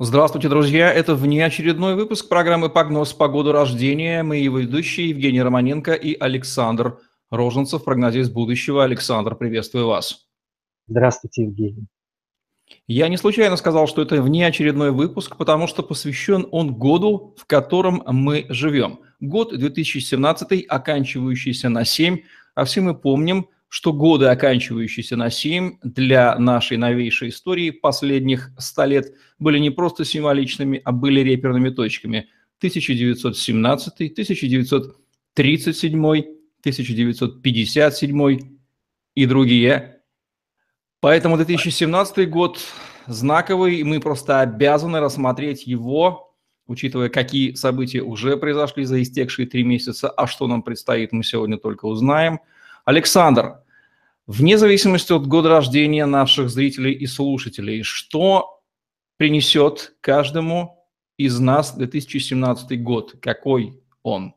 Здравствуйте, друзья! Это внеочередной выпуск программы «Прогноз по году рождения». Мы его ведущие Евгений Романенко и Александр Роженцев, прогнозист будущего. Александр, приветствую вас. Здравствуйте, Евгений. Я не случайно сказал, что это внеочередной выпуск, потому что посвящен он году, в котором мы живем. Год 2017, оканчивающийся на 7, а все мы помним, что годы, оканчивающиеся на 7, для нашей новейшей истории последних 100 лет были не просто символичными, а были реперными точками. 1917, 1937, 1957 и другие. Поэтому 2017 год знаковый, и мы просто обязаны рассмотреть его, учитывая, какие события уже произошли за истекшие три месяца, а что нам предстоит, мы сегодня только узнаем. Александр, Вне зависимости от года рождения наших зрителей и слушателей, что принесет каждому из нас 2017 год? Какой он?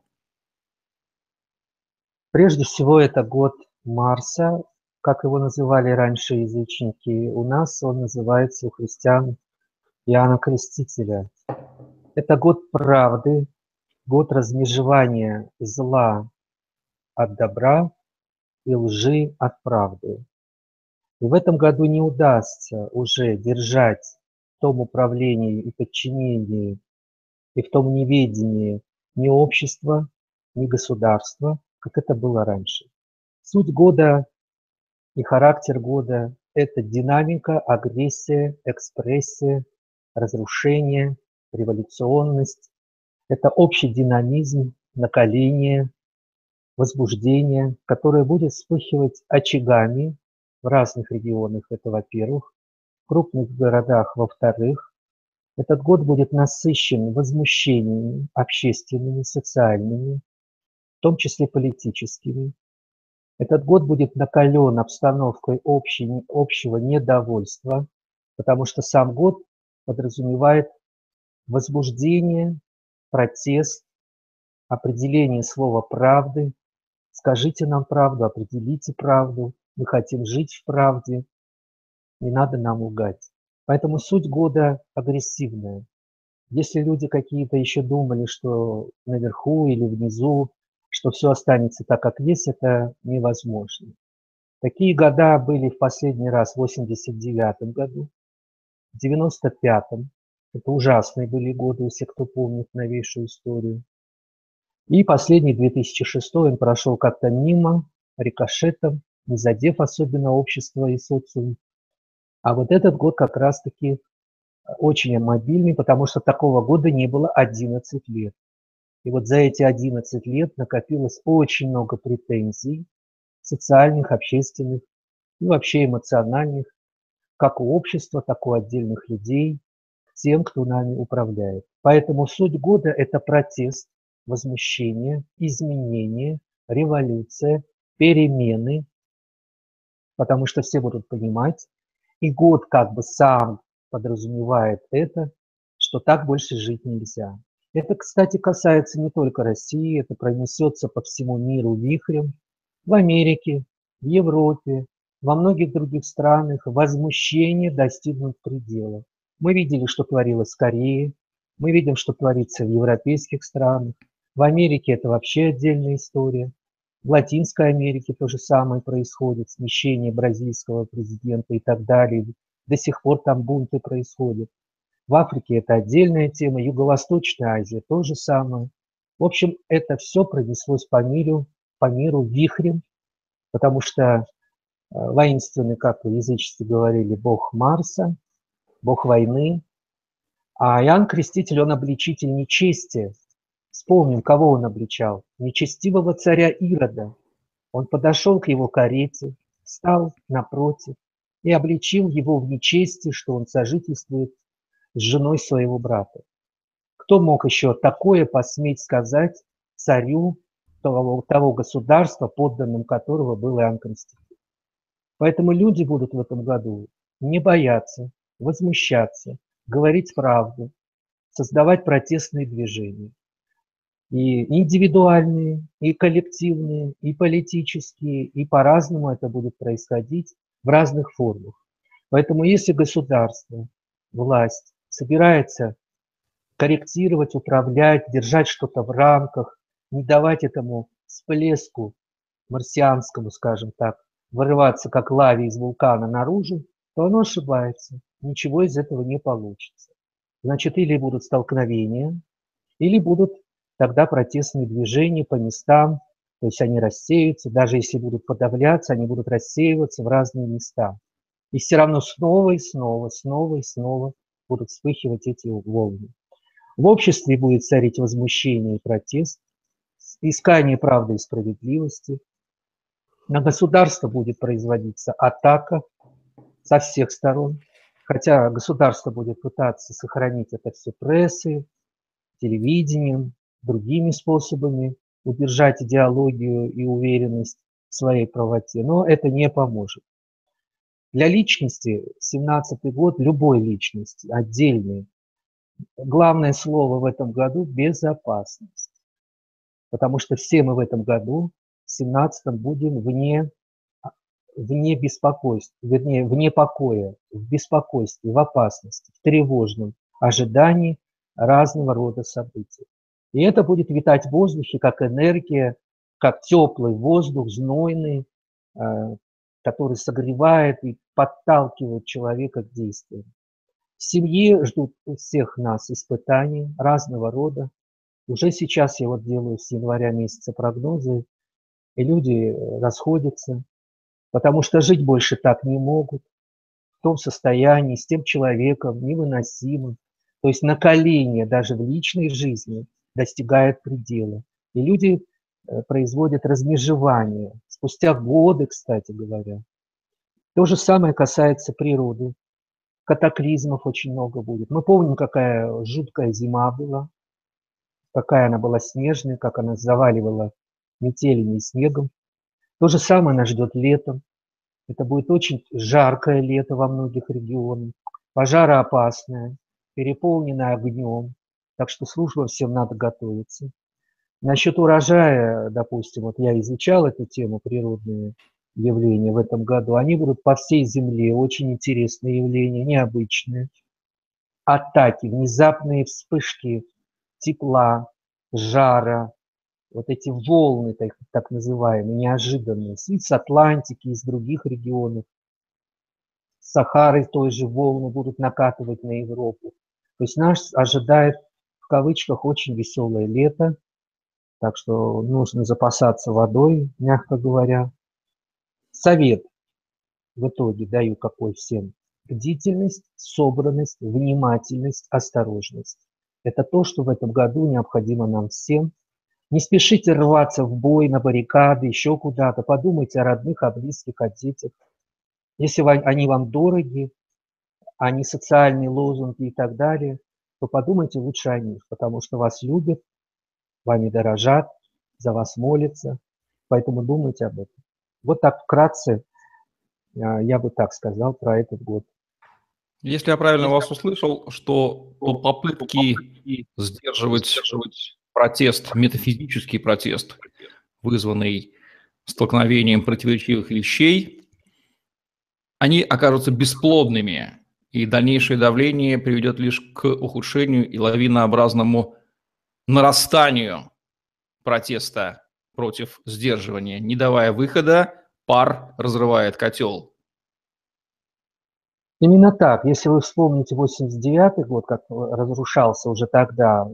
Прежде всего, это год Марса, как его называли раньше язычники. У нас он называется у христиан Иоанна Крестителя. Это год правды, год размежевания зла от добра, и лжи от правды. И в этом году не удастся уже держать в том управлении и подчинении и в том неведении ни общества, ни государства, как это было раньше. Суть года и характер года – это динамика, агрессия, экспрессия, разрушение, революционность. Это общий динамизм, накаление, возбуждение, которое будет вспыхивать очагами в разных регионах, это во-первых, в крупных городах, во-вторых. Этот год будет насыщен возмущениями общественными, социальными, в том числе политическими. Этот год будет накален обстановкой общей, общего недовольства, потому что сам год подразумевает возбуждение, протест, определение слова правды, Скажите нам правду, определите правду. Мы хотим жить в правде. Не надо нам лгать. Поэтому суть года агрессивная. Если люди какие-то еще думали, что наверху или внизу, что все останется так, как есть, это невозможно. Такие года были в последний раз в 89 году, в 95-м. Это ужасные были годы, если кто помнит новейшую историю. И последний 2006 он прошел как-то мимо, рикошетом, не задев особенно общество и социум. А вот этот год как раз-таки э, очень мобильный, потому что такого года не было 11 лет. И вот за эти 11 лет накопилось очень много претензий социальных, общественных и вообще эмоциональных, как у общества, так и у отдельных людей, к тем, кто нами управляет. Поэтому суть года – это протест возмущение, изменение, революция, перемены, потому что все будут понимать, и год как бы сам подразумевает это, что так больше жить нельзя. Это, кстати, касается не только России, это пронесется по всему миру вихрем, в Америке, в Европе, во многих других странах возмущение достигнут предела. Мы видели, что творилось в Корее, мы видим, что творится в европейских странах, в Америке это вообще отдельная история. В Латинской Америке то же самое происходит, смещение бразильского президента и так далее. До сих пор там бунты происходят. В Африке это отдельная тема, Юго-Восточная Азия то же самое. В общем, это все пронеслось по миру, по миру вихрем, потому что э, воинственный, как в язычестве говорили, бог Марса, бог войны, а Иоанн Креститель, он обличитель нечестия, Вспомним, кого он обличал. Нечестивого царя Ирода. Он подошел к его карете, встал напротив и обличил его в нечести, что он сожительствует с женой своего брата. Кто мог еще такое посметь сказать царю того, того государства, подданным которого был Иоанн Константин? Поэтому люди будут в этом году не бояться, возмущаться, говорить правду, создавать протестные движения и индивидуальные, и коллективные, и политические, и по-разному это будет происходить в разных формах. Поэтому если государство, власть собирается корректировать, управлять, держать что-то в рамках, не давать этому всплеску марсианскому, скажем так, вырываться как лаве из вулкана наружу, то оно ошибается. Ничего из этого не получится. Значит, или будут столкновения, или будут тогда протестные движения по местам, то есть они рассеются, даже если будут подавляться, они будут рассеиваться в разные места. И все равно снова и снова, снова и снова будут вспыхивать эти волны. В обществе будет царить возмущение и протест, искание правды и справедливости. На государство будет производиться атака со всех сторон, хотя государство будет пытаться сохранить это все прессой, телевидением, другими способами, удержать идеологию и уверенность в своей правоте, но это не поможет. Для личности 17-й год, любой личности, отдельной, главное слово в этом году – безопасность. Потому что все мы в этом году, в 17-м, будем вне, вне беспокойства, вернее, вне покоя, в беспокойстве, в опасности, в тревожном ожидании разного рода событий. И это будет витать в воздухе как энергия, как теплый воздух, знойный, э, который согревает и подталкивает человека к действию. В семье ждут у всех нас испытания разного рода. Уже сейчас я вот делаю с января месяца прогнозы, и люди э, расходятся, потому что жить больше так не могут, в том состоянии, с тем человеком, невыносимым. То есть накаление даже в личной жизни достигает предела. И люди э, производят размежевание. Спустя годы, кстати говоря. То же самое касается природы катаклизмов очень много будет. Мы помним, какая жуткая зима была, какая она была снежная, как она заваливала метелями и снегом. То же самое нас ждет летом. Это будет очень жаркое лето во многих регионах, пожароопасное, переполненное огнем. Так что служба всем надо готовиться. Насчет урожая, допустим, вот я изучал эту тему природные явления в этом году. Они будут по всей Земле, очень интересные явления, необычные. Атаки, внезапные вспышки тепла, жара, вот эти волны, так, так называемые, неожиданные, с Атлантики, из других регионов. Сахары той же волны будут накатывать на Европу. То есть нас ожидает, в кавычках, очень веселое лето, так что нужно запасаться водой, мягко говоря. Совет в итоге даю какой всем. Бдительность, собранность, внимательность, осторожность. Это то, что в этом году необходимо нам всем. Не спешите рваться в бой, на баррикады, еще куда-то. Подумайте о родных, о близких, о детях. Если они вам дороги, а не социальные лозунги и так далее, то подумайте лучше о них, потому что вас любят, вами дорожат, за вас молятся. Поэтому думайте об этом. Вот так вкратце а, я бы так сказал про этот год. Если я правильно вас услышал, что попытки сдерживать протест, метафизический протест, вызванный столкновением противоречивых вещей, они окажутся бесплодными, и дальнейшее давление приведет лишь к ухудшению и лавинообразному нарастанию протеста против сдерживания. Не давая выхода, пар разрывает котел. Именно так. Если вы вспомните 89 год, как разрушался уже тогда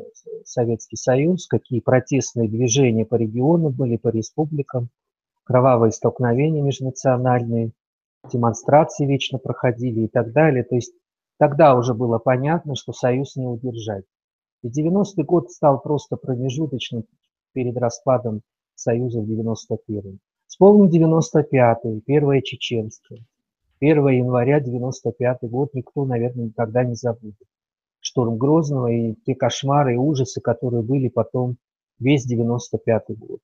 Советский Союз, какие протестные движения по регионам были, по республикам, кровавые столкновения межнациональные, демонстрации вечно проходили и так далее. То есть тогда уже было понятно, что Союз не удержать. И 90-й год стал просто промежуточным перед распадом Союза в 91-м. Вспомним 95-й, первое чеченское. 1 января 95 год никто, наверное, никогда не забудет. Штурм Грозного и те кошмары и ужасы, которые были потом весь 95 год.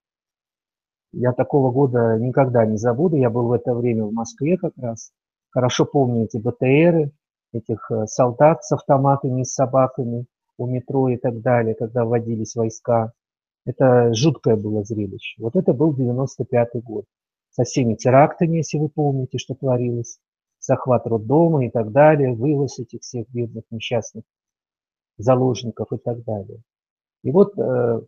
Я такого года никогда не забуду. Я был в это время в Москве как раз. Хорошо помню эти БТРы, этих э, солдат с автоматами, с собаками у метро и так далее, когда вводились войска. Это жуткое было зрелище. Вот это был 95 год. Со всеми терактами, если вы помните, что творилось. Захват роддома и так далее, вывоз этих всех бедных несчастных заложников и так далее. И вот, э,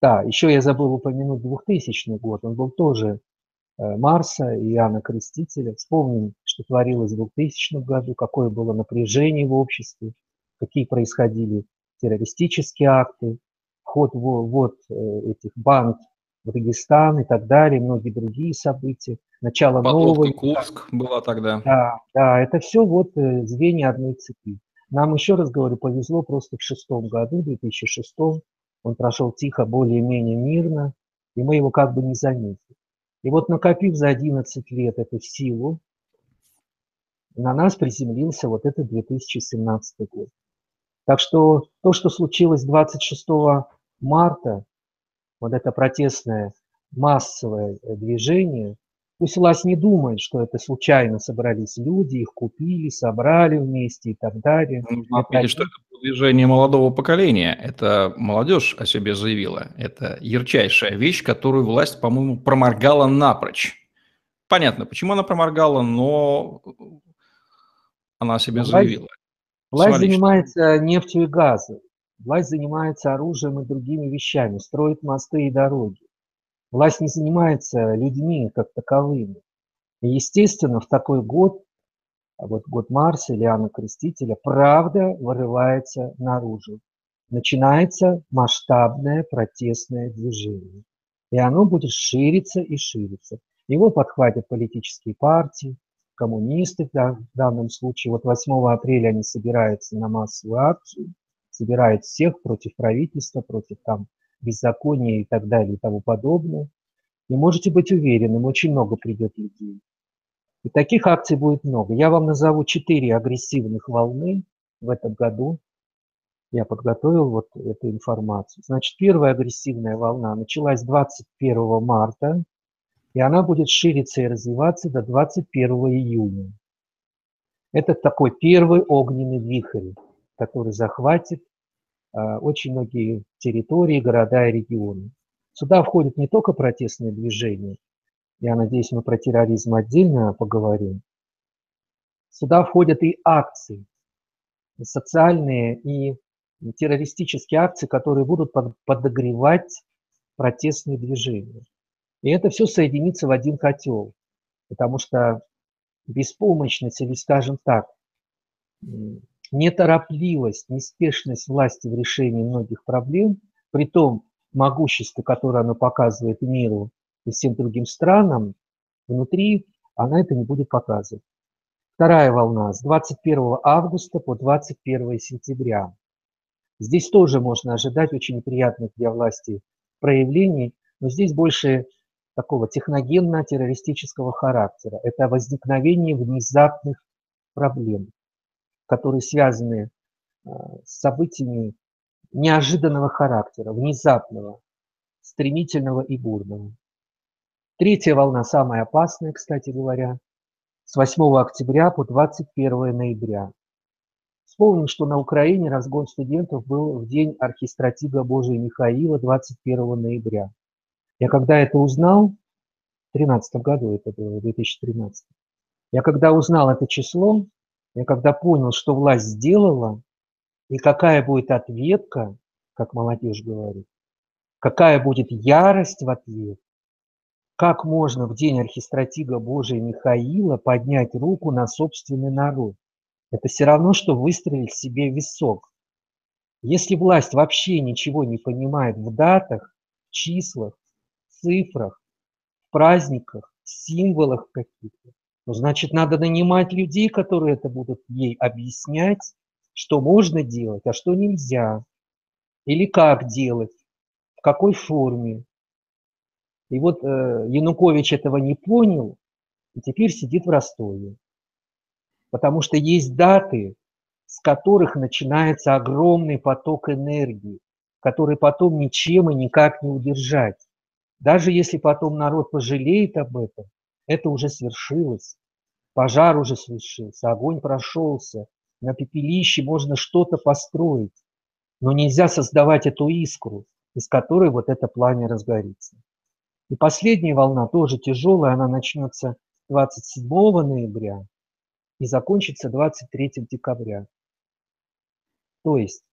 да, еще я забыл упомянуть 2000 год, он был тоже э, Марса и Иоанна Крестителя. Вспомним, что творилось в 2000 году, какое было напряжение в обществе, какие происходили террористические акты, вход вот э, этих банд в Дагестан и так далее, многие другие события, начало Подлодка нового... Курск была тогда. Да, да, это все вот э, звенья одной цепи. Нам, еще раз говорю, повезло просто в шестом году, 2006 он прошел тихо, более-менее мирно, и мы его как бы не заметили. И вот накопив за 11 лет эту силу, на нас приземлился вот этот 2017 год. Так что то, что случилось 26 марта, вот это протестное массовое движение, пусть власть не думает, что это случайно собрались люди, их купили, собрали вместе и так далее. Нужно отметить, что это движение молодого поколения. Это молодежь о себе заявила. Это ярчайшая вещь, которую власть, по-моему, проморгала напрочь. Понятно, почему она проморгала, но она о себе власть, заявила. Власть занимается нефтью и газом. Власть занимается оружием и другими вещами, строит мосты и дороги. Власть не занимается людьми как таковыми. Естественно, в такой год, вот год Марса или Иоанна Крестителя, правда вырывается наружу. Начинается масштабное протестное движение. И оно будет шириться и шириться. Его подхватят политические партии, коммунисты в данном случае. Вот 8 апреля они собираются на массовую акцию собирает всех против правительства, против там беззакония и так далее и тому подобное. И можете быть уверенным, очень много придет людей. И таких акций будет много. Я вам назову четыре агрессивных волны в этом году. Я подготовил вот эту информацию. Значит, первая агрессивная волна началась 21 марта, и она будет шириться и развиваться до 21 июня. Это такой первый огненный вихрь, который захватит а, очень многие территории, города и регионы. Сюда входят не только протестные движения, я надеюсь, мы про терроризм отдельно поговорим. Сюда входят и акции, социальные и террористические акции, которые будут подогревать протестные движения. И это все соединится в один котел, потому что беспомощность или, скажем так, неторопливость, неспешность власти в решении многих проблем, при том могущество, которое оно показывает миру и всем другим странам, внутри она это не будет показывать. Вторая волна с 21 августа по 21 сентября. Здесь тоже можно ожидать очень неприятных для власти проявлений, но здесь больше такого техногенно-террористического характера. Это возникновение внезапных проблем которые связаны э, с событиями неожиданного характера, внезапного, стремительного и бурного. Третья волна самая опасная, кстати говоря, с 8 октября по 21 ноября. Вспомним, что на Украине разгон студентов был в день архистратига Божия Михаила 21 ноября. Я когда это узнал, в 2013 году это было, в 2013, я когда узнал это число, я когда понял, что власть сделала, и какая будет ответка, как молодежь говорит, какая будет ярость в ответ, как можно в день архистратига Божия Михаила поднять руку на собственный народ? Это все равно, что выстрелить себе в висок. Если власть вообще ничего не понимает в датах, числах, цифрах, праздниках, символах каких-то, ну, значит, надо нанимать людей, которые это будут ей объяснять, что можно делать, а что нельзя. Или как делать, в какой форме. И вот э, Янукович этого не понял, и теперь сидит в Ростове. Потому что есть даты, с которых начинается огромный поток энергии, который потом ничем и никак не удержать. Даже если потом народ пожалеет об этом, это уже свершилось. Пожар уже свершился, огонь прошелся, на пепелище можно что-то построить, но нельзя создавать эту искру, из которой вот это пламя разгорится. И последняя волна тоже тяжелая, она начнется 27 ноября и закончится 23 декабря. То есть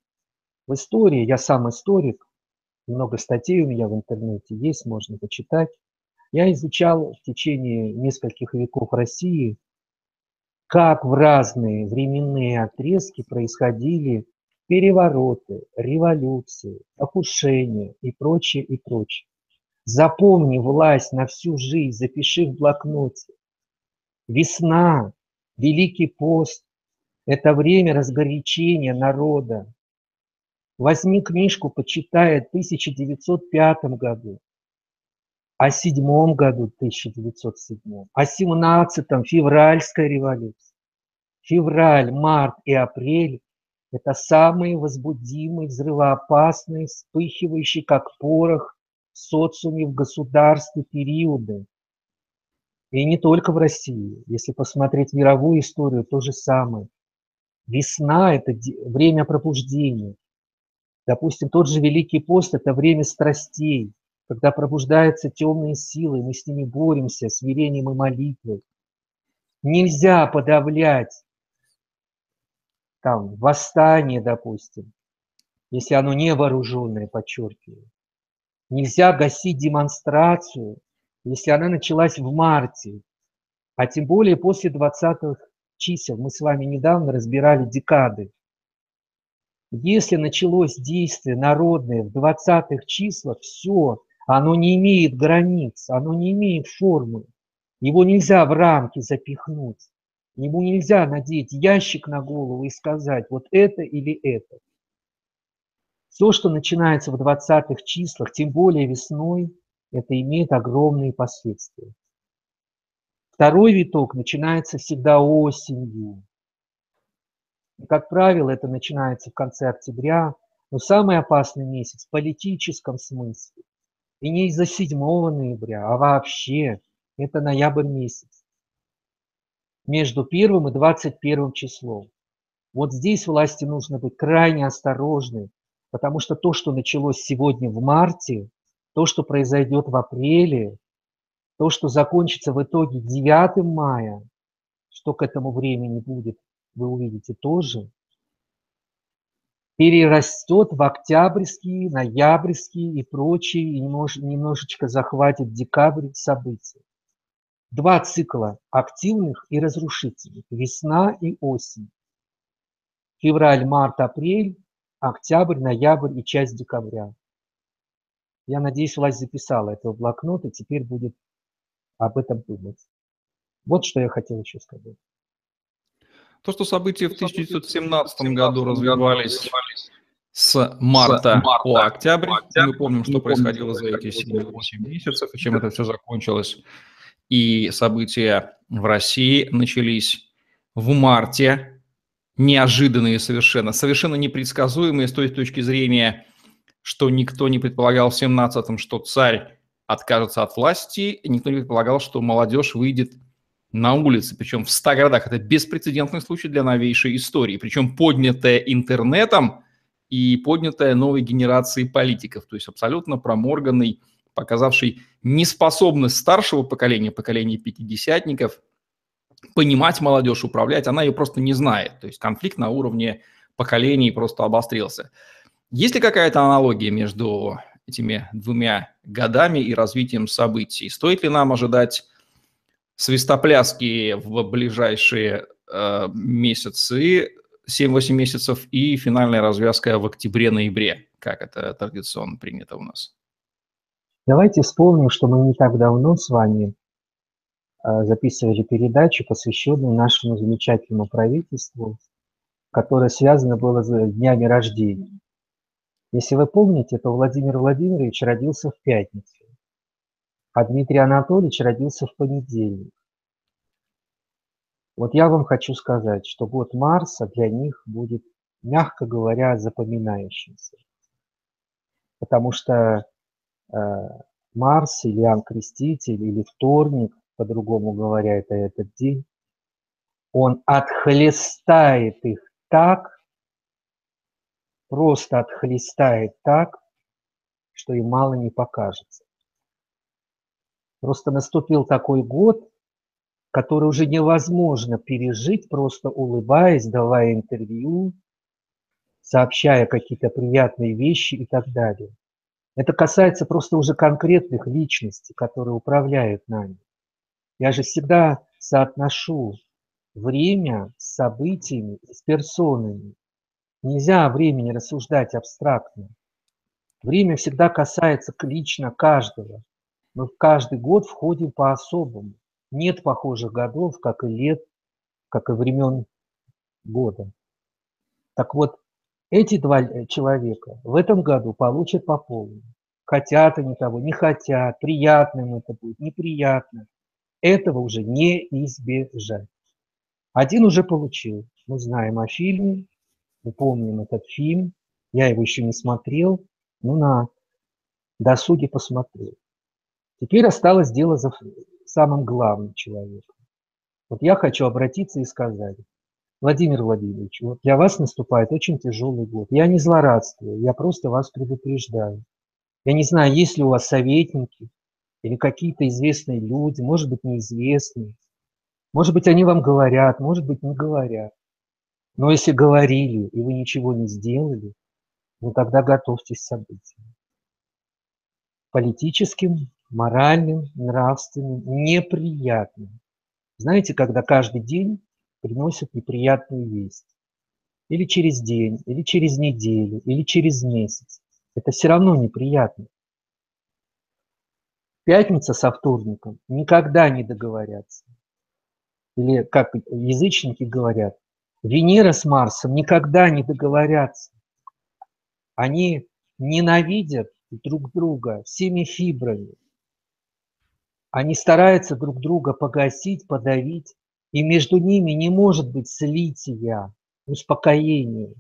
В истории, я сам историк, много статей у меня в интернете есть, можно почитать. Я изучал в течение нескольких веков России, как в разные временные отрезки происходили перевороты, революции, покушения и прочее, и прочее. Запомни власть на всю жизнь, запиши в блокноте. Весна, Великий пост – это время разгорячения народа. Возьми книжку, почитай в 1905 году, о седьмом году 1907, о семнадцатом февральская революция. Февраль, март и апрель – это самые возбудимые, взрывоопасные, вспыхивающие, как порох, социуме, в государстве периоды. И не только в России. Если посмотреть мировую историю, то же самое. Весна – это время пробуждения. Допустим, тот же Великий пост – это время страстей, когда пробуждаются темные силы, мы с ними боремся смирением и молитвой. Нельзя подавлять там восстание, допустим, если оно не вооруженное, подчеркиваю. Нельзя гасить демонстрацию, если она началась в марте, а тем более после 20-х чисел. Мы с вами недавно разбирали декады. Если началось действие народное в 20-х числах, все, оно не имеет границ, оно не имеет формы. Его нельзя в рамки запихнуть. Ему нельзя надеть ящик на голову и сказать, вот это или это. Все, что начинается в 20-х числах, тем более весной, это имеет огромные последствия. Второй виток начинается всегда осенью. Как правило, это начинается в конце октября, но самый опасный месяц в политическом смысле. И не из-за 7 ноября, а вообще это ноябрь месяц. Между первым и 21 числом. Вот здесь власти нужно быть крайне осторожны, потому что то, что началось сегодня в марте, то, что произойдет в апреле, то, что закончится в итоге 9 мая, что к этому времени будет, вы увидите тоже, перерастет в октябрьские, ноябрьские и прочие, и немножечко захватит декабрь события. Два цикла активных и разрушительных. Весна и осень. Февраль, март, апрель, октябрь, ноябрь и часть декабря. Я надеюсь, власть записала это в блокнот и теперь будет об этом думать. Вот что я хотел еще сказать. То, что события в 1917 году развивались с марта по октябрь, мы помним, что происходило за эти 7-8 месяцев, и чем это все закончилось. И события в России начались в марте, неожиданные совершенно, совершенно непредсказуемые с той точки зрения, что никто не предполагал в 17-м, что царь откажется от власти, никто не предполагал, что молодежь выйдет на улице, причем в 100 городах. Это беспрецедентный случай для новейшей истории, причем поднятая интернетом и поднятая новой генерацией политиков, то есть абсолютно проморганный, показавший неспособность старшего поколения, поколения пятидесятников, понимать молодежь, управлять, она ее просто не знает. То есть конфликт на уровне поколений просто обострился. Есть ли какая-то аналогия между этими двумя годами и развитием событий? Стоит ли нам ожидать свистопляски в ближайшие э, месяцы, 7-8 месяцев, и финальная развязка в октябре-ноябре, как это традиционно принято у нас. Давайте вспомним, что мы не так давно с вами записывали передачу, посвященную нашему замечательному правительству, которое связано было с днями рождения. Если вы помните, то Владимир Владимирович родился в пятницу а Дмитрий Анатольевич родился в понедельник. Вот я вам хочу сказать, что год Марса для них будет, мягко говоря, запоминающимся. Потому что э, Марс или Иоанн Креститель или вторник, по-другому говоря, это этот день, он отхлестает их так, просто отхлестает так, что им мало не покажется. Просто наступил такой год, который уже невозможно пережить, просто улыбаясь, давая интервью, сообщая какие-то приятные вещи и так далее. Это касается просто уже конкретных личностей, которые управляют нами. Я же всегда соотношу время с событиями и с персонами. Нельзя о времени рассуждать абстрактно. Время всегда касается лично каждого. Мы в каждый год входим по-особому. Нет похожих годов, как и лет, как и времен года. Так вот, эти два э, человека в этом году получат по полной. Хотят они того, не хотят, приятно им это будет, неприятно. Этого уже не избежать. Один уже получил. Мы знаем о фильме, мы помним этот фильм. Я его еще не смотрел, но на досуге посмотрел. Теперь осталось дело за самым главным человеком. Вот я хочу обратиться и сказать, Владимир Владимирович, вот для вас наступает очень тяжелый год. Я не злорадствую, я просто вас предупреждаю. Я не знаю, есть ли у вас советники или какие-то известные люди, может быть, неизвестные. Может быть, они вам говорят, может быть, не говорят. Но если говорили, и вы ничего не сделали, ну тогда готовьтесь к событиям. Политическим, моральным, нравственным, неприятным. Знаете, когда каждый день приносят неприятную весть. Или через день, или через неделю, или через месяц. Это все равно неприятно. Пятница со вторником никогда не договорятся. Или, как язычники говорят, Венера с Марсом никогда не договорятся. Они ненавидят друг друга всеми фибрами. Они стараются друг друга погасить, подавить, и между ними не может быть слития, успокоения.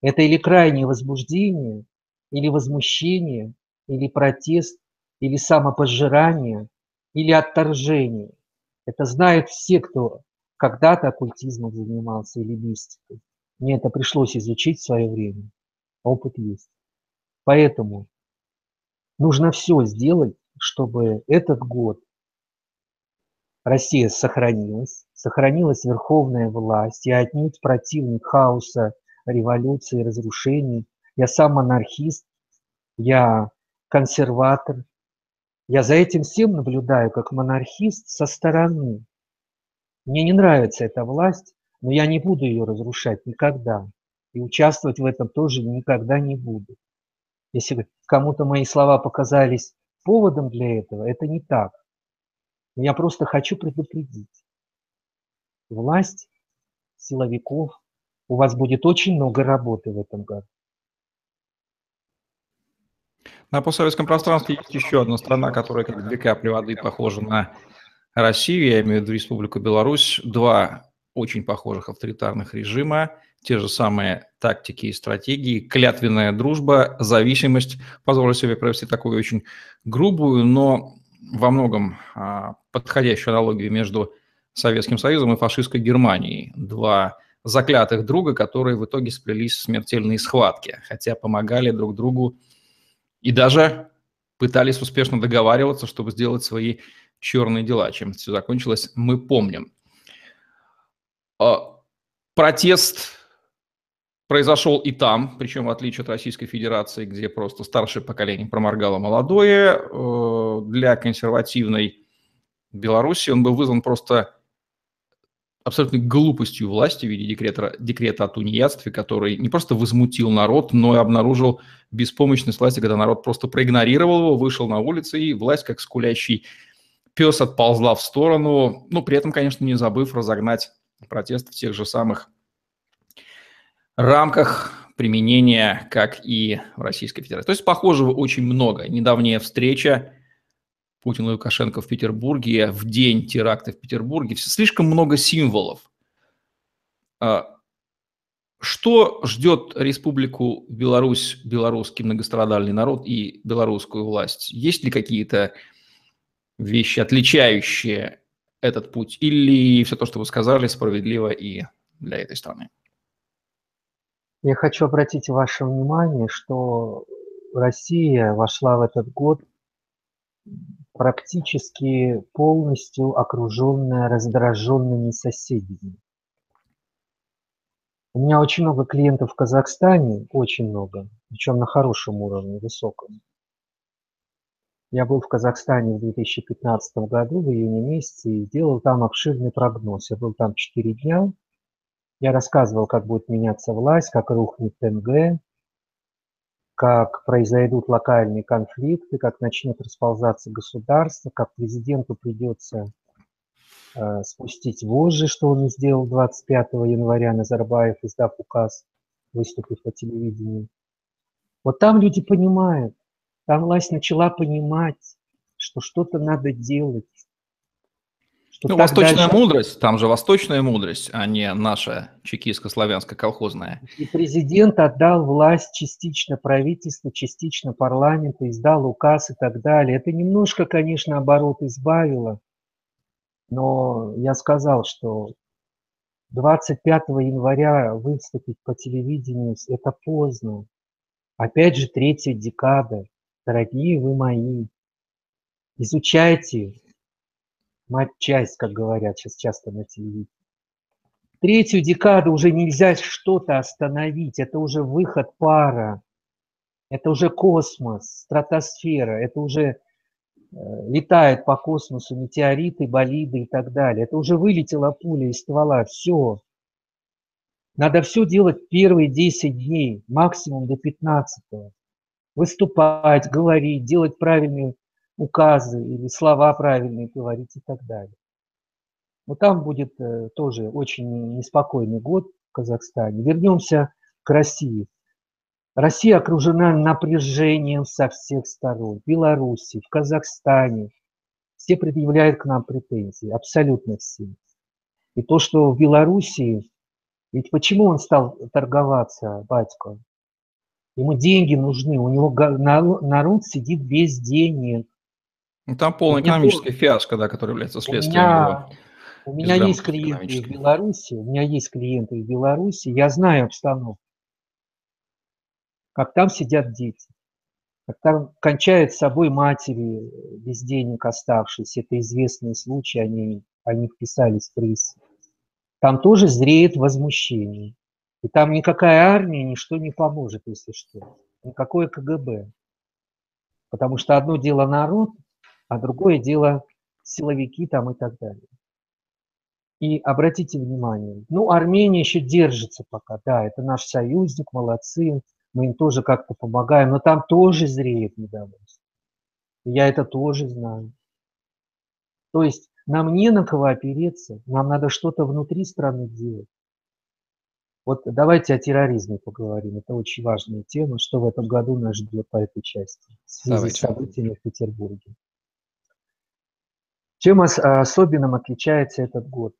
Это или крайнее возбуждение, или возмущение, или протест, или самопожирание, или отторжение. Это знают все, кто когда-то оккультизмом занимался или мистикой. Мне это пришлось изучить в свое время. Опыт есть. Поэтому нужно все сделать, чтобы этот год Россия сохранилась, сохранилась верховная власть, я отнюдь противник хаоса, революции, разрушений. Я сам анархист, я консерватор. Я за этим всем наблюдаю как монархист со стороны. Мне не нравится эта власть, но я не буду ее разрушать никогда. И участвовать в этом тоже никогда не буду. Если кому-то мои слова показались поводом для этого, это не так. Я просто хочу предупредить. Власть силовиков, у вас будет очень много работы в этом году. На постсоветском пространстве есть еще одна страна, которая как две капли воды похожа на Россию, я имею в виду Республику Беларусь. Два очень похожих авторитарных режима, те же самые тактики и стратегии, клятвенная дружба, зависимость. Позволю себе провести такую очень грубую, но во многом а, подходящую аналогию между Советским Союзом и фашистской Германией. Два заклятых друга, которые в итоге сплелись в смертельные схватки, хотя помогали друг другу и даже пытались успешно договариваться, чтобы сделать свои черные дела. Чем все закончилось, мы помним. А, протест произошел и там, причем в отличие от Российской Федерации, где просто старшее поколение проморгало молодое, э, для консервативной Беларуси он был вызван просто абсолютной глупостью власти в виде декрета, декрета о тунеядстве, который не просто возмутил народ, но и обнаружил беспомощность власти, когда народ просто проигнорировал его, вышел на улицы, и власть, как скулящий пес, отползла в сторону, ну, при этом, конечно, не забыв разогнать протест в тех же самых рамках применения, как и в Российской Федерации. То есть похожего очень много. Недавняя встреча Путина и Лукашенко в Петербурге в день теракта в Петербурге. Слишком много символов. А, что ждет Республику Беларусь, белорусский многострадальный народ и белорусскую власть? Есть ли какие-то вещи, отличающие этот путь? Или все то, что вы сказали, справедливо и для этой страны? Я хочу обратить ваше внимание, что Россия вошла в этот год практически полностью окруженная раздраженными соседями. У меня очень много клиентов в Казахстане, очень много, причем на хорошем уровне, высоком. Я был в Казахстане в 2015 году, в июне месяце, и делал там обширный прогноз. Я был там 4 дня. Я рассказывал, как будет меняться власть, как рухнет ТНГ, как произойдут локальные конфликты, как начнет расползаться государство, как президенту придется э, спустить вожжи, что он сделал 25 января Назарбаев, издав указ, выступив по телевидению. Вот там люди понимают, там власть начала понимать, что что-то надо делать. Что ну, восточная дальше... мудрость, там же восточная мудрость, а не наша чекистско-славянская колхозная. И президент отдал власть частично правительству, частично парламенту, издал указ и так далее. Это немножко, конечно, оборот избавило, но я сказал, что 25 января выступить по телевидению – это поздно. Опять же, третья декада. Дорогие вы мои, изучайте матчасть, как говорят сейчас часто на телевидении. Третью декаду уже нельзя что-то остановить, это уже выход пара, это уже космос, стратосфера, это уже э, летают по космосу метеориты, болиды и так далее. Это уже вылетела пуля из ствола, все. Надо все делать первые 10 дней, максимум до 15 -го выступать, говорить, делать правильные указы или слова правильные говорить и так далее. Но там будет э, тоже очень неспокойный год в Казахстане. Вернемся к России. Россия окружена напряжением со всех сторон. В Беларуси, в Казахстане. Все предъявляют к нам претензии, абсолютно все. И то, что в Белоруссии, ведь почему он стал торговаться, батько? Ему деньги нужны, у него народ сидит без денег. Ну, там полная экономическая фиаско, да, которая является следствием у меня. У меня есть клиенты в Беларуси, у меня есть клиенты в Беларуси, я знаю обстановку, как там сидят дети, как там кончают с собой матери без денег оставшиеся, это известные случаи, они, они вписались в пресс. Там тоже зреет возмущение. И там никакая армия ничто не поможет, если что. Никакое КГБ. Потому что одно дело народ, а другое дело силовики там и так далее. И обратите внимание, ну, Армения еще держится пока, да, это наш союзник, молодцы, мы им тоже как-то помогаем, но там тоже зреет недовольство. Я это тоже знаю. То есть нам не на кого опереться, нам надо что-то внутри страны делать. Вот давайте о терроризме поговорим. Это очень важная тема. Что в этом году нас ждет по этой части в связи давайте. с событиями в Петербурге. Чем особенным отличается этот год?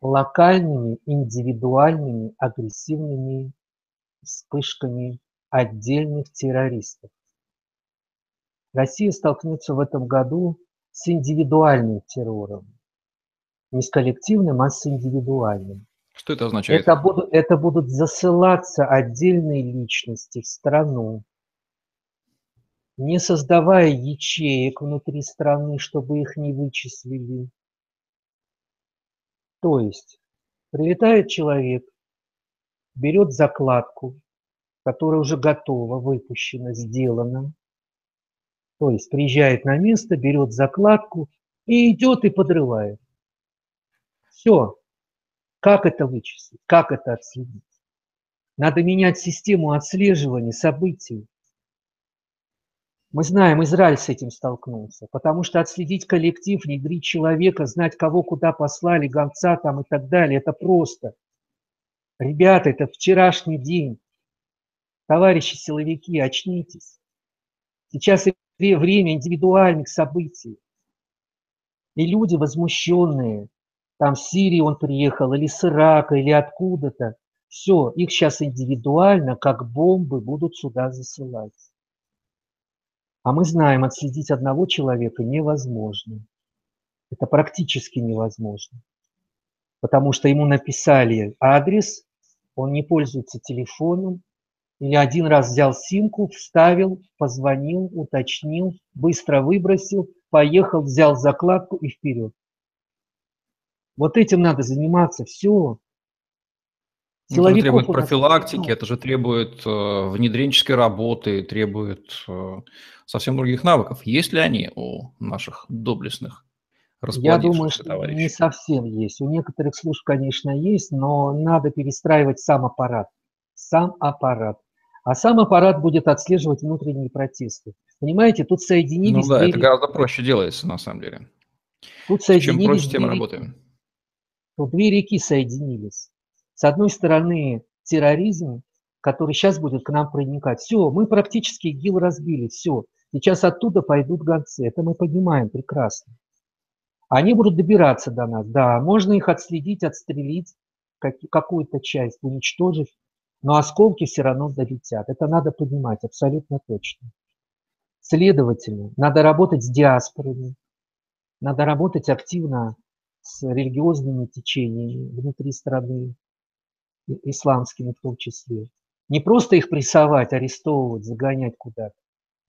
Локальными, индивидуальными, агрессивными вспышками отдельных террористов. Россия столкнется в этом году с индивидуальным террором. Не с коллективным, а с индивидуальным. Что это означает? Это будут, это будут засылаться отдельные личности в страну, не создавая ячеек внутри страны, чтобы их не вычислили. То есть прилетает человек, берет закладку, которая уже готова, выпущена, сделана. То есть приезжает на место, берет закладку и идет и подрывает. Все, как это вычислить? Как это отследить? Надо менять систему отслеживания событий. Мы знаем, Израиль с этим столкнулся, потому что отследить коллектив, внедрить человека, знать, кого куда послали, гонца там и так далее, это просто. Ребята, это вчерашний день. Товарищи силовики, очнитесь. Сейчас время индивидуальных событий. И люди возмущенные, там в Сирии он приехал, или с Ирака, или откуда-то. Все, их сейчас индивидуально, как бомбы, будут сюда засылать. А мы знаем, отследить одного человека невозможно. Это практически невозможно. Потому что ему написали адрес, он не пользуется телефоном, или один раз взял симку, вставил, позвонил, уточнил, быстро выбросил, поехал, взял закладку и вперед. Вот этим надо заниматься, все. Это же требует профилактики, это же требует э, внедренческой работы, требует э, совсем других навыков. Есть ли они у наших доблестных я думаю, что товарищи. не совсем есть. У некоторых служб, конечно, есть, но надо перестраивать сам аппарат. Сам аппарат. А сам аппарат будет отслеживать внутренние протесты. Понимаете, тут соединились... Ну да, две... это гораздо проще делается, на самом деле. Тут соединились Чем проще, тем мы работаем. Тут две реки соединились. С одной стороны, терроризм, который сейчас будет к нам проникать. Все, мы практически ИГИЛ разбили, все. Сейчас оттуда пойдут гонцы. Это мы понимаем прекрасно. Они будут добираться до нас, да, можно их отследить, отстрелить, как, какую-то часть, уничтожить, но осколки все равно долетят. Это надо понимать абсолютно точно. Следовательно, надо работать с диаспорами, надо работать активно с религиозными течениями внутри страны, исламскими в том числе. Не просто их прессовать, арестовывать, загонять куда-то,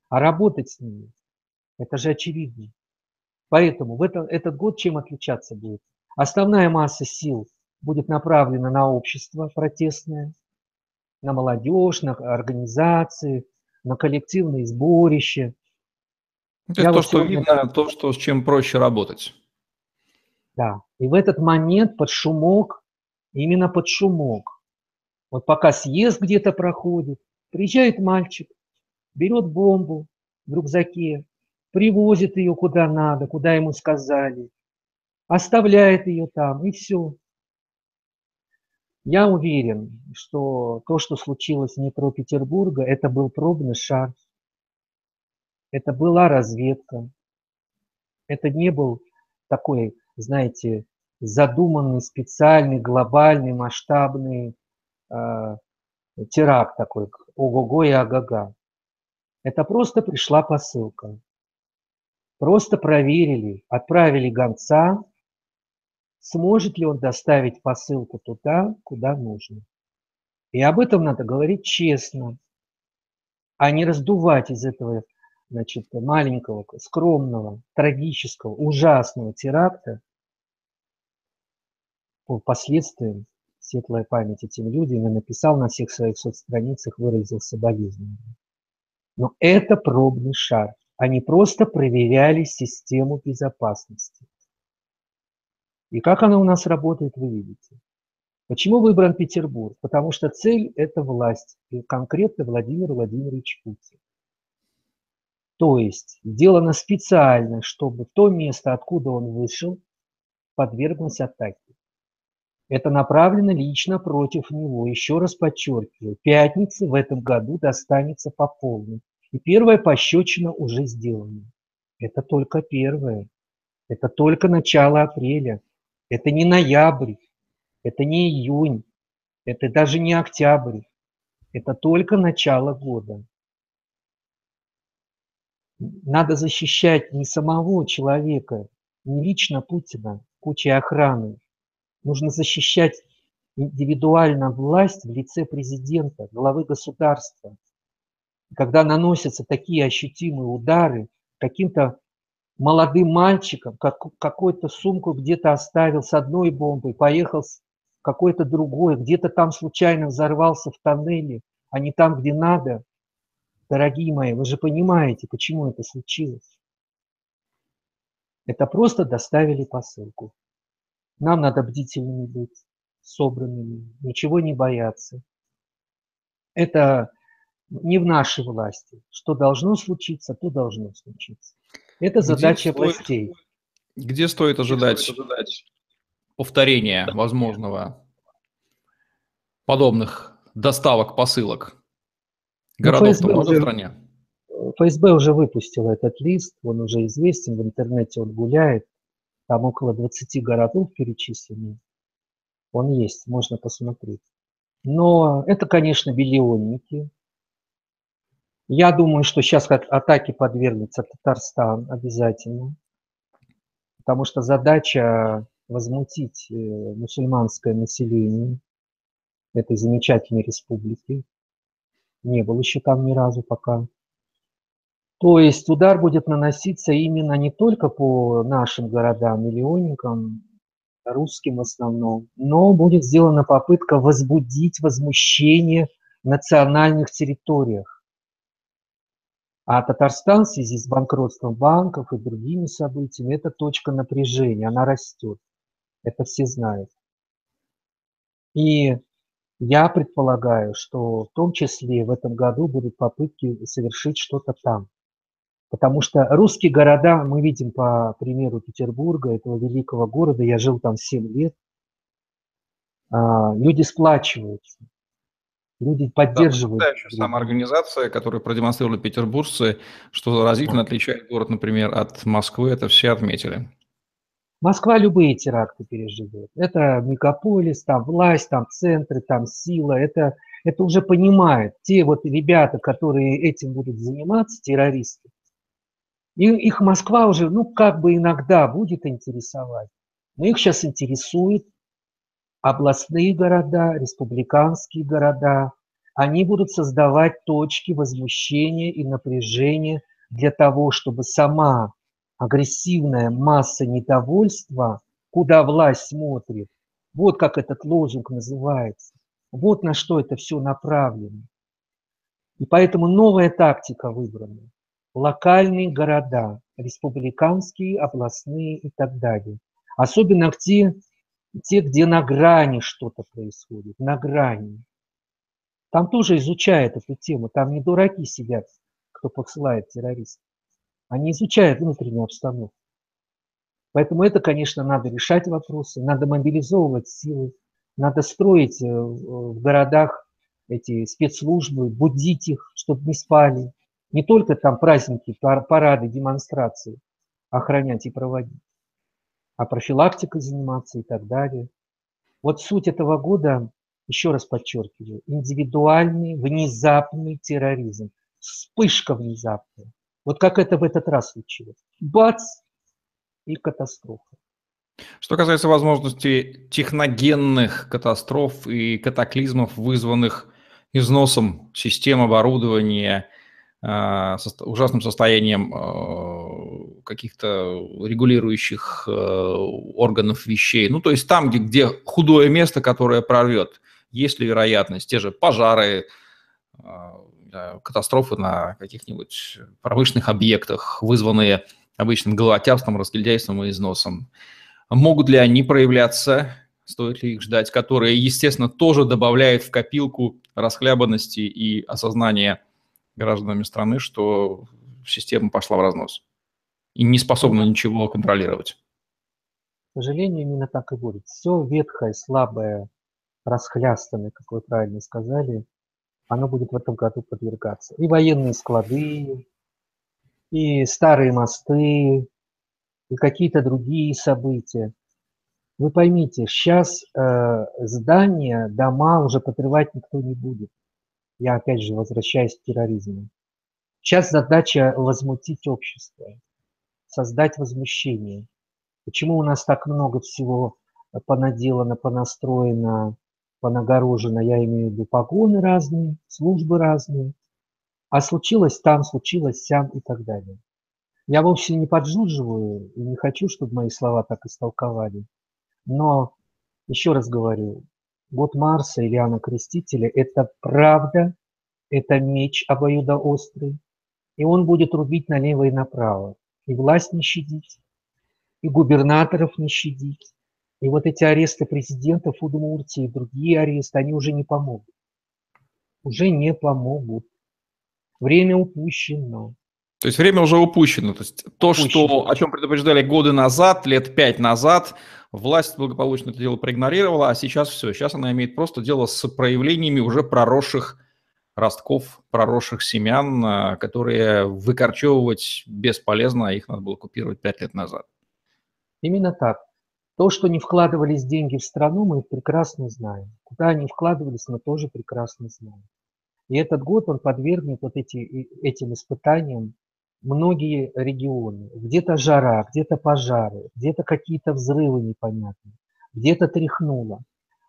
а работать с ними. Это же очевидно. Поэтому в это, этот год чем отличаться будет? Основная масса сил будет направлена на общество протестное, на молодежь, на организации, на коллективные сборища. Это Я то, вот что сегодня... видно, то, что, с чем проще работать. Да, и в этот момент под шумок, именно под шумок, вот пока съезд где-то проходит, приезжает мальчик, берет бомбу в рюкзаке, привозит ее куда надо, куда ему сказали, оставляет ее там, и все. Я уверен, что то, что случилось в метро Петербурга, это был пробный шар. Это была разведка. Это не был такой, знаете, задуманный, специальный, глобальный, масштабный э, теракт такой, ого-го и ага-га. Это просто пришла посылка. Просто проверили, отправили гонца, сможет ли он доставить посылку туда, куда нужно. И об этом надо говорить честно, а не раздувать из этого значит, маленького, скромного, трагического, ужасного теракта по последствиям светлая память этим людям и написал на всех своих соцстраницах, выразил соболезнования. Но это пробный шар. Они просто проверяли систему безопасности. И как она у нас работает, вы видите. Почему выбран Петербург? Потому что цель – это власть, и конкретно Владимир Владимирович Путин. То есть сделано специально, чтобы то место, откуда он вышел, подверглось атаке. Это направлено лично против него. Еще раз подчеркиваю, пятница в этом году достанется по полной. И первая пощечина уже сделана. Это только первое. Это только начало апреля. Это не ноябрь. Это не июнь. Это даже не октябрь. Это только начало года. Надо защищать не самого человека, не лично Путина, кучей охраны. Нужно защищать индивидуально власть в лице президента, главы государства, когда наносятся такие ощутимые удары каким-то молодым мальчиком, как, какую-то сумку где-то оставил с одной бомбой, поехал с какой-то другой, где-то там случайно взорвался в тоннеле, а не там, где надо. Дорогие мои, вы же понимаете, почему это случилось. Это просто доставили посылку. Нам надо бдительными быть, собранными, ничего не бояться. Это не в нашей власти. Что должно случиться, то должно случиться. Это задача где властей. Стоит, где стоит ожидать, где стоит ожидать повторения возможного подобных доставок посылок ну, городов ФСБ много в стране? ФСБ уже выпустил этот лист, он уже известен, в интернете он гуляет, там около 20 городов перечислены. Он есть, можно посмотреть. Но это, конечно, миллионники, я думаю, что сейчас атаке подвергнется Татарстан обязательно, потому что задача возмутить э, мусульманское население этой замечательной республики. Не был еще там ни разу пока. То есть удар будет наноситься именно не только по нашим городам, миллионникам, русским в основном, но будет сделана попытка возбудить возмущение в национальных территориях. А Татарстан в связи с банкротством банков и другими событиями – это точка напряжения, она растет. Это все знают. И я предполагаю, что в том числе в этом году будут попытки совершить что-то там. Потому что русские города, мы видим по примеру Петербурга, этого великого города, я жил там 7 лет, а, люди сплачиваются, люди поддерживают. Да, еще самоорганизация, которую продемонстрировали петербуржцы, что заразительно отличает город, например, от Москвы, это все отметили. Москва любые теракты переживет. Это мегаполис, там власть, там центры, там сила. Это, это уже понимают те вот ребята, которые этим будут заниматься, террористы. И их Москва уже, ну, как бы иногда будет интересовать. Но их сейчас интересует областные города, республиканские города. Они будут создавать точки возмущения и напряжения для того, чтобы сама агрессивная масса недовольства, куда власть смотрит, вот как этот лозунг называется, вот на что это все направлено. И поэтому новая тактика выбрана. Локальные города, республиканские, областные и так далее. Особенно те, те, где на грани что-то происходит, на грани. Там тоже изучают эту тему, там не дураки сидят, кто посылает террористов. Они изучают внутреннюю обстановку. Поэтому это, конечно, надо решать вопросы, надо мобилизовывать силы, надо строить э, в городах эти спецслужбы, будить их, чтобы не спали. Не только там праздники, парады, демонстрации охранять и проводить, а профилактикой заниматься и так далее. Вот суть этого года, еще раз подчеркиваю, индивидуальный, внезапный терроризм. Вспышка внезапная. Вот как это в этот раз случилось. Бац! И катастрофа. Что касается возможности техногенных катастроф и катаклизмов, вызванных износом систем оборудования, ужасным состоянием а, каких-то регулирующих а, органов вещей. Ну, то есть там, где, где худое место, которое прорвет, есть ли вероятность, те же пожары, катастрофы на каких-нибудь промышленных объектах, вызванные обычным головотяпством, разгильдяйством и износом. Могут ли они проявляться, стоит ли их ждать, которые, естественно, тоже добавляют в копилку расхлябанности и осознания гражданами страны, что система пошла в разнос и не способна ничего контролировать. К сожалению, именно так и будет. Все ветхое, слабое, расхлястанное, как вы правильно сказали, оно будет в этом году подвергаться. И военные склады, и старые мосты, и какие-то другие события. Вы поймите, сейчас э, здания, дома уже подрывать никто не будет. Я опять же возвращаюсь к терроризму. Сейчас задача возмутить общество, создать возмущение. Почему у нас так много всего понаделано, понастроено, понагорожено, я имею в виду погоны разные, службы разные, а случилось там, случилось сям и так далее. Я вовсе не поджуживаю и не хочу, чтобы мои слова так истолковали, но еще раз говорю, год Марса или Иоанна Крестителя – это правда, это меч обоюдоострый, и он будет рубить налево и направо, и власть не щадить, и губернаторов не щадить, и вот эти аресты президентов Удмуртии и другие аресты, они уже не помогут. Уже не помогут. Время упущено. То есть время уже упущено. То есть то, упущено. что, о чем предупреждали годы назад, лет пять назад, власть благополучно это дело проигнорировала, а сейчас все. Сейчас она имеет просто дело с проявлениями уже проросших ростков, проросших семян, а, которые выкорчевывать бесполезно, а их надо было купировать пять лет назад. Именно так. То, что не вкладывались деньги в страну, мы прекрасно знаем. Куда они вкладывались, мы тоже прекрасно знаем. И этот год он подвергнет вот эти, этим испытаниям многие регионы. Где-то жара, где-то пожары, где-то какие-то взрывы непонятные, где-то тряхнуло.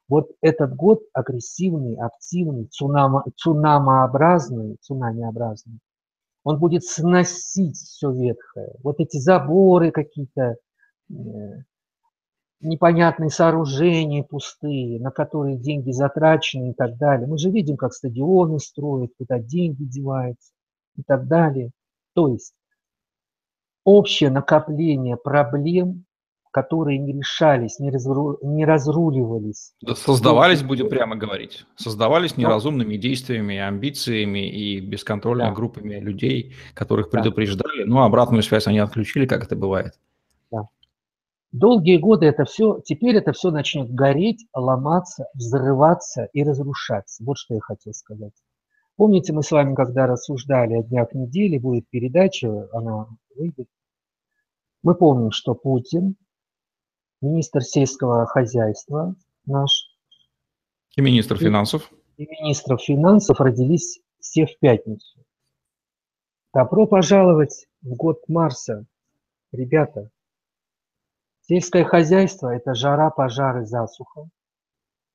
Вот этот год агрессивный, активный, цунама, цунамообразный, цунамиобразный, он будет сносить все ветхое. Вот эти заборы какие-то, э, непонятные сооружения пустые, на которые деньги затрачены и так далее. Мы же видим, как стадионы строят, куда деньги деваются и так далее. То есть общее накопление проблем, которые не решались, не, разру, не разруливались. Да, создавались, будем прямо говорить, создавались неразумными действиями, амбициями и бесконтрольными да. группами людей, которых предупреждали. Да. Ну, обратную связь они отключили, как это бывает. Да. Долгие годы это все, теперь это все начнет гореть, ломаться, взрываться и разрушаться. Вот что я хотел сказать. Помните, мы с вами, когда рассуждали о днях недели, будет передача, она выйдет. Мы помним, что Путин, министр сельского хозяйства наш. И министр финансов. И министров финансов родились все в пятницу. Добро пожаловать в год Марса, ребята. Сельское хозяйство – это жара, пожары, засуха.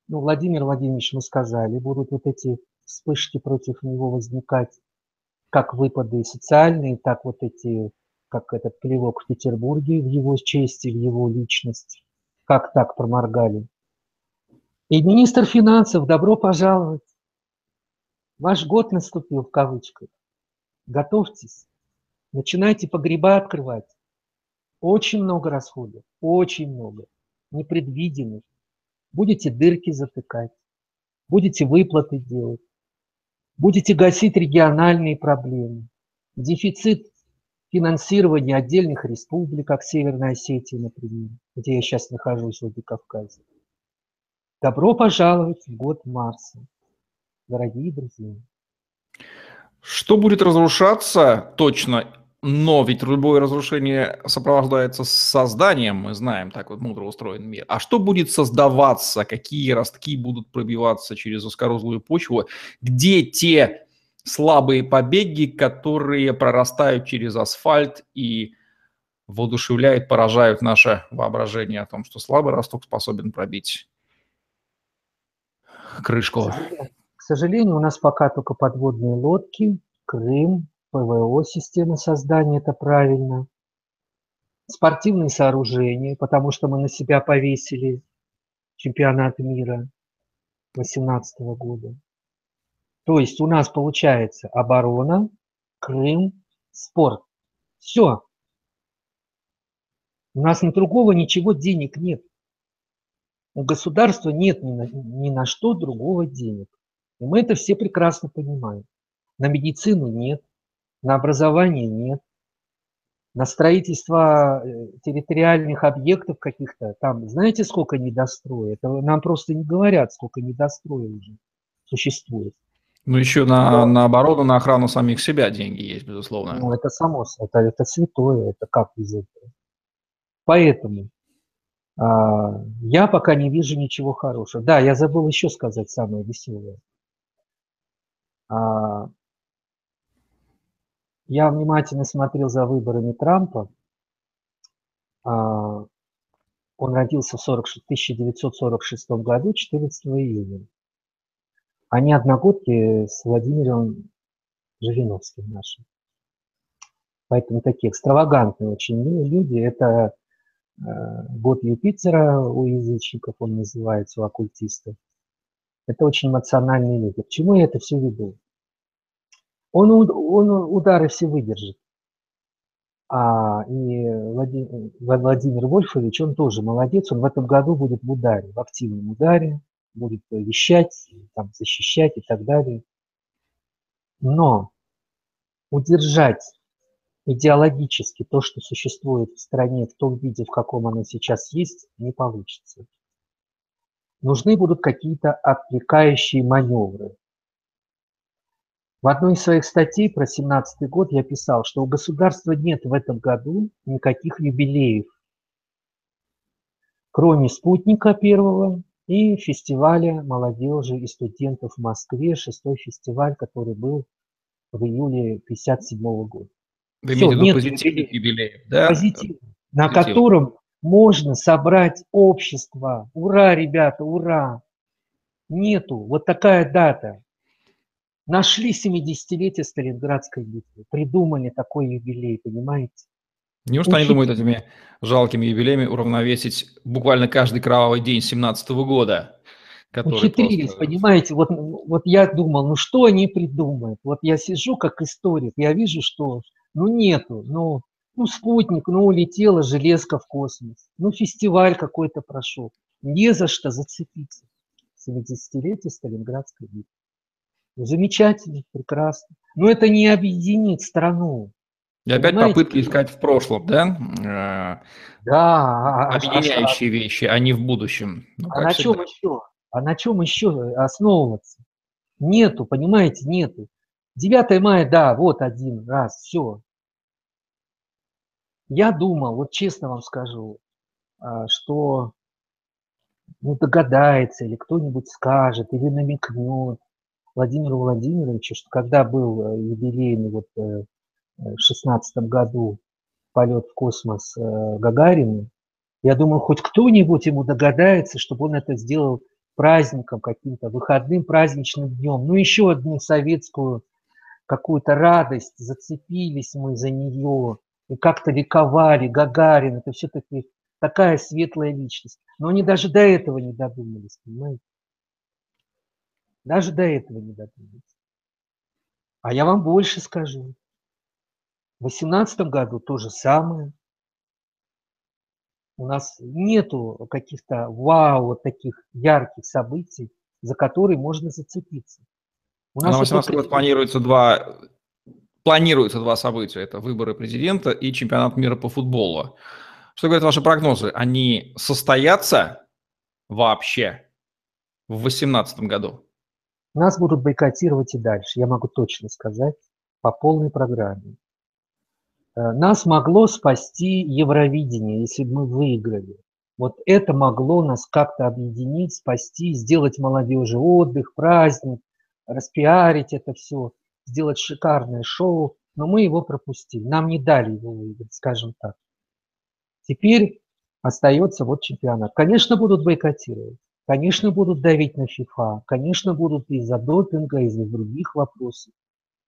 Ну, Владимир Владимирович, мы сказали, будут вот эти вспышки против него возникать, как выпады социальные, так вот эти, как этот плевок в Петербурге в его чести, в его личность, как так проморгали. И министр финансов, добро пожаловать. Ваш год наступил в кавычках. Готовьтесь. Начинайте погреба открывать. Очень много расходов, очень много, непредвиденных. Будете дырки затыкать, будете выплаты делать, Будете гасить региональные проблемы. Дефицит финансирования отдельных республик, как Северная Осетия, например, где я сейчас нахожусь, в Владикавказе. Добро пожаловать в год Марса, дорогие друзья. Что будет разрушаться точно но ведь любое разрушение сопровождается созданием, мы знаем, так вот мудро устроен мир. А что будет создаваться, какие ростки будут пробиваться через узкорослую почву, где те слабые побеги, которые прорастают через асфальт и воодушевляют, поражают наше воображение о том, что слабый росток способен пробить крышку. К сожалению, у нас пока только подводные лодки, Крым, ПВО системы создания, это правильно. Спортивные сооружения, потому что мы на себя повесили чемпионат мира 2018 года. То есть у нас получается оборона, Крым, спорт. Все. У нас на другого ничего денег нет. У государства нет ни на, ни на что другого денег. И мы это все прекрасно понимаем. На медицину нет, на образование нет, на строительство э, территориальных объектов каких-то, там, знаете, сколько недостроя? Это нам просто не говорят, сколько недостроя уже существует. Ну, еще на, да. на оборону, на охрану самих себя деньги есть, безусловно. Ну, это само это, это святое, это как без этого. Поэтому а, я пока не вижу ничего хорошего. Да, я забыл еще сказать самое веселое. А, я внимательно смотрел за выборами Трампа. А, он родился в 40, 1946 году, 14 июня. Они одногодки с Владимиром Жириновским нашим. Поэтому такие экстравагантные очень люди. Это э, год Юпитера у язычников, он называется, у оккультистов. Это очень эмоциональные люди. К чему я это все веду? Он, он удары все выдержит. А и Владимир, Владимир Вольфович, он тоже молодец, он в этом году будет в ударе, в активном ударе, будет вещать, там, защищать и так далее. Но удержать идеологически то, что существует в стране в том виде, в каком оно сейчас есть, не получится. Нужны будут какие-то отвлекающие маневры. В одной из своих статей про 17 год я писал, что у государства нет в этом году никаких юбилеев, кроме спутника первого и фестиваля молодежи и студентов в Москве, шестой фестиваль, который был в июле 57 года. Вы Все, имеете в виду позитивных юбилеев, да? Позитив, на котором можно собрать общество. Ура, ребята, ура! Нету. Вот такая дата. Нашли 70-летие Сталинградской битвы, придумали такой юбилей, понимаете? Неужто они думают этими жалкими юбилеями уравновесить буквально каждый кровавый день 17 года? Ухитрились, просто... понимаете, вот, вот я думал, ну что они придумают? Вот я сижу как историк, я вижу, что ну нету, ну, ну спутник, ну улетела железка в космос, ну фестиваль какой-то прошел, не за что зацепиться. 70-летие Сталинградской битвы. Замечательно, прекрасно. Но это не объединит страну. И опять попытки искать в прошлом, да? Э, да. А, а, объединяющие а, вещи, а не в будущем. Ну, а на всегда. чем еще? А на чем еще основываться? Нету, понимаете, нету. 9 мая, да, вот один раз, все. Я думал, вот честно вам скажу, а, что ну, догадается или кто-нибудь скажет или намекнет Владимиру Владимировичу, что когда был э, юбилейный вот э, в шестнадцатом году полет в космос э, Гагарина, я думаю, хоть кто-нибудь ему догадается, чтобы он это сделал праздником каким-то, выходным праздничным днем, ну еще одну советскую какую-то радость, зацепились мы за нее, и как-то ликовали, Гагарин, это все-таки такая светлая личность. Но они даже до этого не додумались, понимаете? Даже до этого не додумались. А я вам больше скажу. В 2018 году то же самое. У нас нету каких-то вау, вот таких ярких событий, за которые можно зацепиться. У нас на 18 год планируется два, планируется два события. Это выборы президента и чемпионат мира по футболу. Что говорят ваши прогнозы? Они состоятся вообще в 2018 году? Нас будут бойкотировать и дальше, я могу точно сказать, по полной программе. Э, нас могло спасти Евровидение, если бы мы выиграли. Вот это могло нас как-то объединить, спасти, сделать молодежи отдых, праздник, распиарить это все, сделать шикарное шоу, но мы его пропустили. Нам не дали его выиграть, скажем так. Теперь остается вот чемпионат. Конечно, будут бойкотировать, конечно, будут давить на ФИФА, конечно, будут из-за допинга, из-за других вопросов.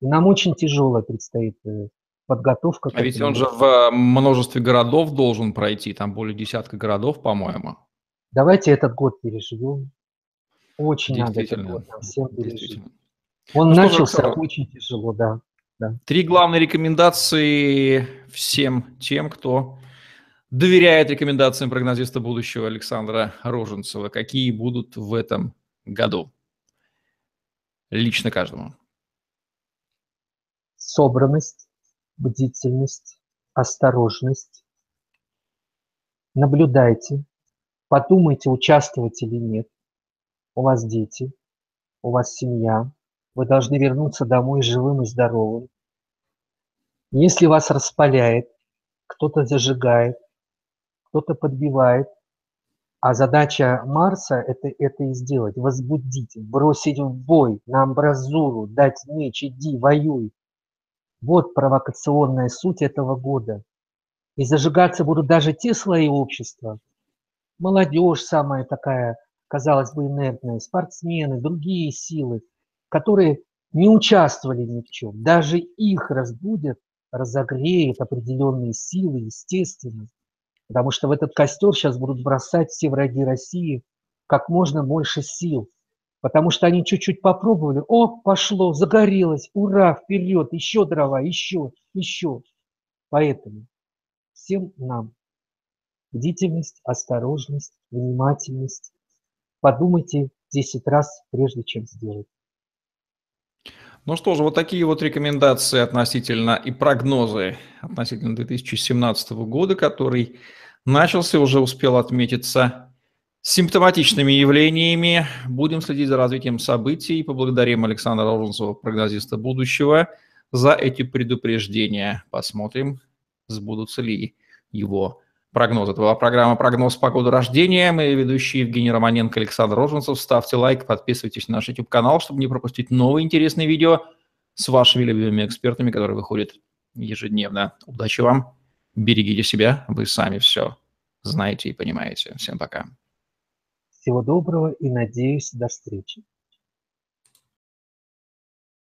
И нам очень тяжело предстоит э, подготовка. А ведь он же в э, множестве городов должен пройти, там более десятка городов, по-моему. Давайте этот год переживем. Очень надо этот год нам всем пережить. Он ну, начался же, очень тяжело, да, да. Три главные рекомендации всем тем, кто доверяет рекомендациям прогнозиста будущего Александра Роженцева. Какие будут в этом году? Лично каждому. Собранность, бдительность, осторожность. Наблюдайте, подумайте, участвовать или нет. У вас дети, у вас семья. Вы должны вернуться домой живым и здоровым. Если вас распаляет, кто-то зажигает, кто-то подбивает, а задача Марса это, это и сделать, возбудить, бросить в бой, на амбразуру, дать меч, иди, воюй. Вот провокационная суть этого года. И зажигаться будут даже те слои общества, молодежь самая такая, казалось бы, инертная, спортсмены, другие силы, которые не участвовали ни в чем. Даже их разбудят, разогреют определенные силы, естественно. Потому что в этот костер сейчас будут бросать все враги России как можно больше сил. Потому что они чуть-чуть попробовали, о, пошло, загорелось, ура, вперед, еще дрова, еще, еще. Поэтому всем нам бдительность, осторожность, внимательность. Подумайте 10 раз, прежде чем сделать. Ну что же, вот такие вот рекомендации относительно и прогнозы относительно 2017 года, который начался, уже успел отметиться симптоматичными явлениями. Будем следить за развитием событий. Поблагодарим Александра Роженцева, прогнозиста будущего, за эти предупреждения. Посмотрим, сбудутся ли его прогнозы. Это была программа «Прогноз погоды рождения». Мы ведущие Евгений Романенко, Александр Роженцев. Ставьте лайк, подписывайтесь на наш YouTube-канал, чтобы не пропустить новые интересные видео с вашими любимыми экспертами, которые выходят ежедневно. Удачи вам, берегите себя, вы сами все знаете и понимаете. Всем пока. Всего доброго и надеюсь, до встречи.